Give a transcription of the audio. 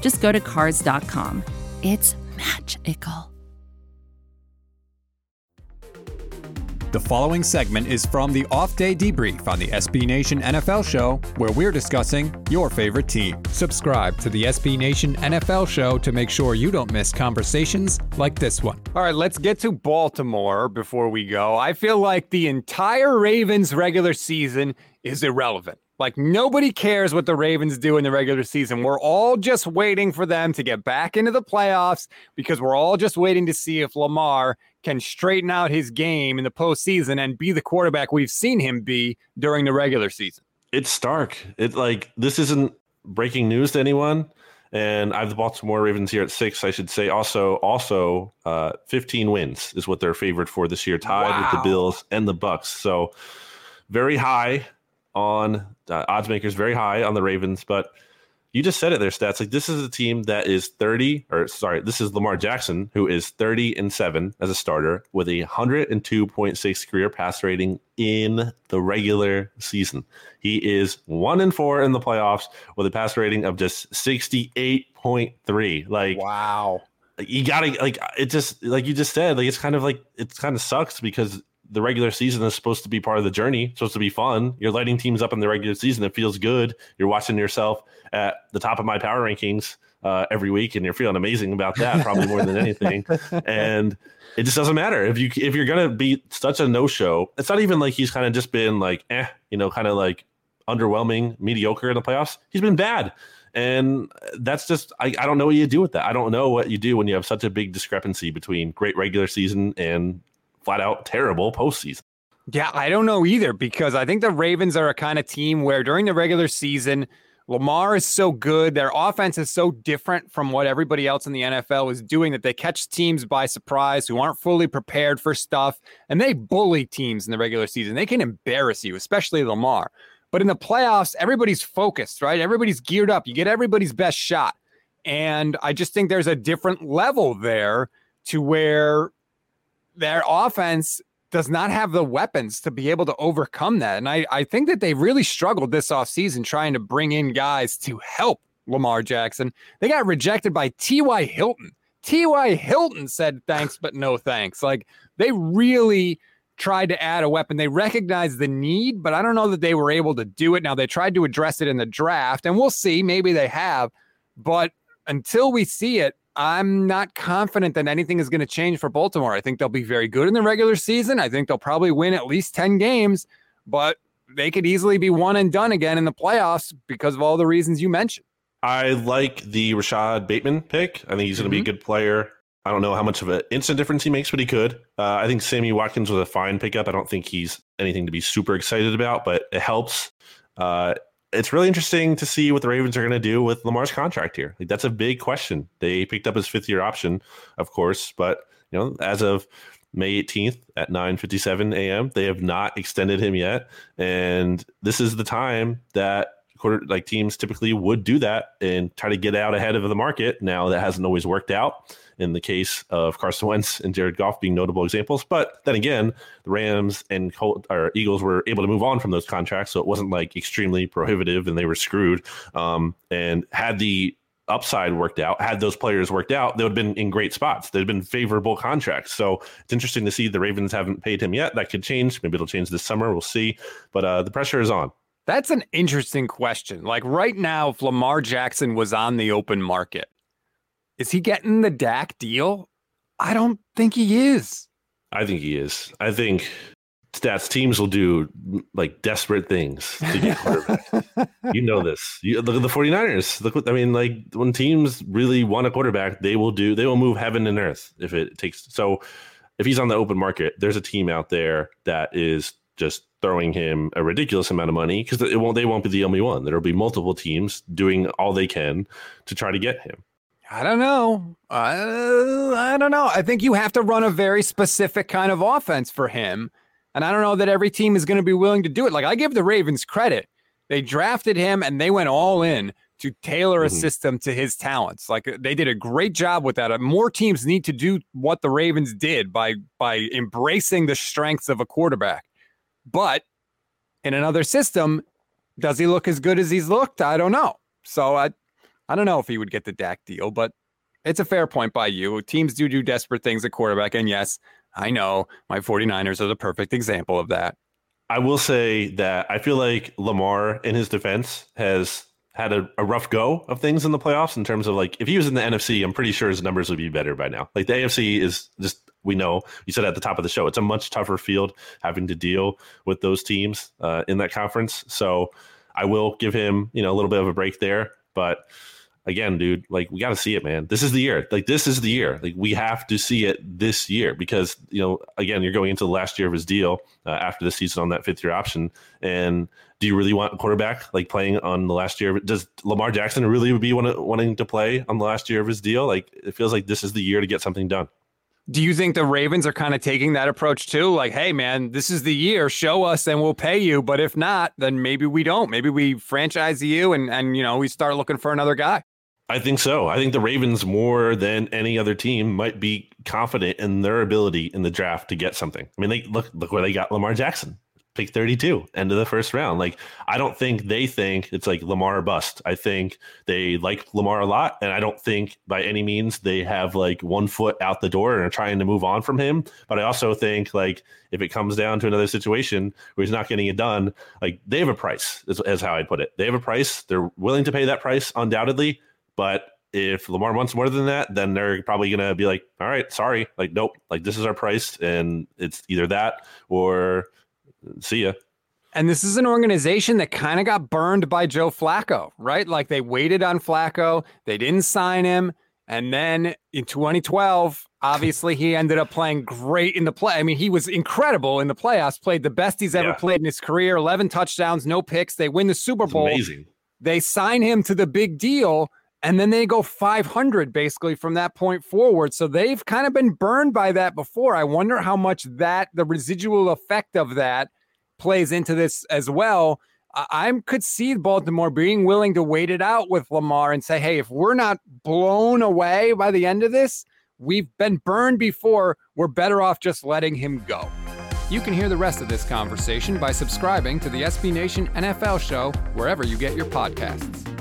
just go to Cars.com. It's magical. The following segment is from the off day debrief on the SB Nation NFL show, where we're discussing your favorite team. Subscribe to the SB Nation NFL show to make sure you don't miss conversations like this one. All right, let's get to Baltimore before we go. I feel like the entire Ravens regular season is irrelevant. Like nobody cares what the Ravens do in the regular season. We're all just waiting for them to get back into the playoffs because we're all just waiting to see if Lamar can straighten out his game in the postseason and be the quarterback we've seen him be during the regular season. It's stark. It like this isn't breaking news to anyone. And I have the Baltimore Ravens here at six. I should say also also uh, 15 wins is what they're favored for this year, tied wow. with the Bills and the Bucks. So very high on uh, odds makers, very high on the Ravens, but you just said it there, stats. Like this is a team that is 30, or sorry, this is Lamar Jackson, who is 30 and 7 as a starter with a 102.6 career pass rating in the regular season. He is one and four in the playoffs with a pass rating of just 68.3. Like wow. You gotta like it just like you just said, like it's kind of like it's kind of sucks because the regular season is supposed to be part of the journey, it's supposed to be fun. You're lighting teams up in the regular season. It feels good. You're watching yourself at the top of my power rankings uh, every week, and you're feeling amazing about that, probably more than anything. And it just doesn't matter if you if you're gonna be such a no show. It's not even like he's kind of just been like, eh, you know, kind of like underwhelming, mediocre in the playoffs. He's been bad. And that's just, I, I don't know what you do with that. I don't know what you do when you have such a big discrepancy between great regular season and flat out terrible postseason. Yeah, I don't know either because I think the Ravens are a kind of team where during the regular season, Lamar is so good. Their offense is so different from what everybody else in the NFL is doing that they catch teams by surprise who aren't fully prepared for stuff. And they bully teams in the regular season. They can embarrass you, especially Lamar. But in the playoffs, everybody's focused, right? Everybody's geared up. You get everybody's best shot. And I just think there's a different level there to where their offense does not have the weapons to be able to overcome that. And I, I think that they really struggled this offseason trying to bring in guys to help Lamar Jackson. They got rejected by T.Y. Hilton. T.Y. Hilton said thanks, but no thanks. Like they really tried to add a weapon. They recognized the need, but I don't know that they were able to do it. Now they tried to address it in the draft, and we'll see. Maybe they have, but until we see it, I'm not confident that anything is going to change for Baltimore. I think they'll be very good in the regular season. I think they'll probably win at least 10 games, but they could easily be one and done again in the playoffs because of all the reasons you mentioned. I like the Rashod Bateman pick. I think he's going to mm-hmm. be a good player. I don't know how much of an instant difference he makes, but he could. Uh, I think Sammy Watkins was a fine pickup. I don't think he's anything to be super excited about, but it helps. Uh, it's really interesting to see what the Ravens are going to do with Lamar's contract here. Like that's a big question. They picked up his fifth year option, of course, but you know, as of May 18th at 9:57 a.m., they have not extended him yet, and this is the time that quarter like teams typically would do that and try to get out ahead of the market. Now that hasn't always worked out in the case of Carson Wentz and Jared Goff being notable examples. But then again, the Rams and Colt, or Eagles were able to move on from those contracts, so it wasn't like extremely prohibitive and they were screwed. Um, and had the upside worked out, had those players worked out, they would have been in great spots. They'd been favorable contracts. So it's interesting to see the Ravens haven't paid him yet. That could change. Maybe it'll change this summer. We'll see. But uh, the pressure is on. That's an interesting question. Like right now, if Lamar Jackson was on the open market, is he getting the Dak deal? I don't think he is. I think he is. I think stats teams will do like desperate things to get quarterback. you know this. You look at the 49ers. Look what I mean, like when teams really want a quarterback, they will do they will move heaven and earth if it takes so if he's on the open market, there's a team out there that is just throwing him a ridiculous amount of money because it won't they won't be the only one. There'll be multiple teams doing all they can to try to get him. I don't know. Uh, I don't know. I think you have to run a very specific kind of offense for him. And I don't know that every team is going to be willing to do it. Like I give the Ravens credit. They drafted him and they went all in to tailor a mm-hmm. system to his talents. Like they did a great job with that. More teams need to do what the Ravens did by by embracing the strengths of a quarterback. But in another system, does he look as good as he's looked? I don't know. So I I don't know if he would get the Dak deal, but it's a fair point by you. Teams do do desperate things at quarterback. And yes, I know my 49ers are the perfect example of that. I will say that I feel like Lamar, in his defense, has had a, a, rough go of things in the playoffs in terms of like if he was in the NFC, I'm pretty sure his numbers would be better by now. Like the AFC is just we know you said at the top of the show, it's a much tougher field having to deal with those teams uh, in that conference. So I will give him you know a little bit of a break there, but again, dude, like we got to see it, man. This is the year. Like this is the year. Like we have to see it this year because you know, again, you're going into the last year of his deal uh, after the season on that fifth year option. And do you really want a quarterback like playing on the last year? Does Lamar Jackson really be want wanting to play on the last year of his deal? Like it feels like this is the year to get something done. Do you think the Ravens are kind of taking that approach too? Like, hey, man, this is the year. Show us, and we'll pay you. But if not, then maybe we don't. Maybe we franchise you, and and you know we start looking for another guy. I think so. I think the Ravens, more than any other team, might be confident in their ability in the draft to get something. I mean, they look look where they got Lamar Jackson, pick 32, end of the first round. Like, I don't think they think it's like Lamar bust. I think they like Lamar a lot, and I don't think by any means they have like one foot out the door and are trying to move on from him. But I also think like if it comes down to another situation where he's not getting it done, like they have a price. Is, is how I put it. They have a price. They're willing to pay that price, undoubtedly but if Lamar wants more than that, then they're probably to be like, all right, sorry. Like, nope, like this is our price. And it's either that or see ya. And this is an organization that kind of got burned by Joe Flacco, right? Like they waited on Flacco, they didn't sign him. And then in 2012, obviously he ended up playing great in the play. I mean, he was incredible in the playoffs, played the best he's ever yeah. played in his career 11 touchdowns, no picks. They win the Super Bowl. amazing. They sign him to the big deal and then they go 500 basically from that point forward. So they've kind of been burned by that before. I wonder how much that the residual effect of that plays into this as well. I could see Baltimore being willing to wait it out with Lamar and say, hey, if we're not blown away by the end of this, we've been burned before. We're better off just letting him go. You can hear the rest of this conversation by subscribing to the SB Nation NFL show wherever you get your podcasts.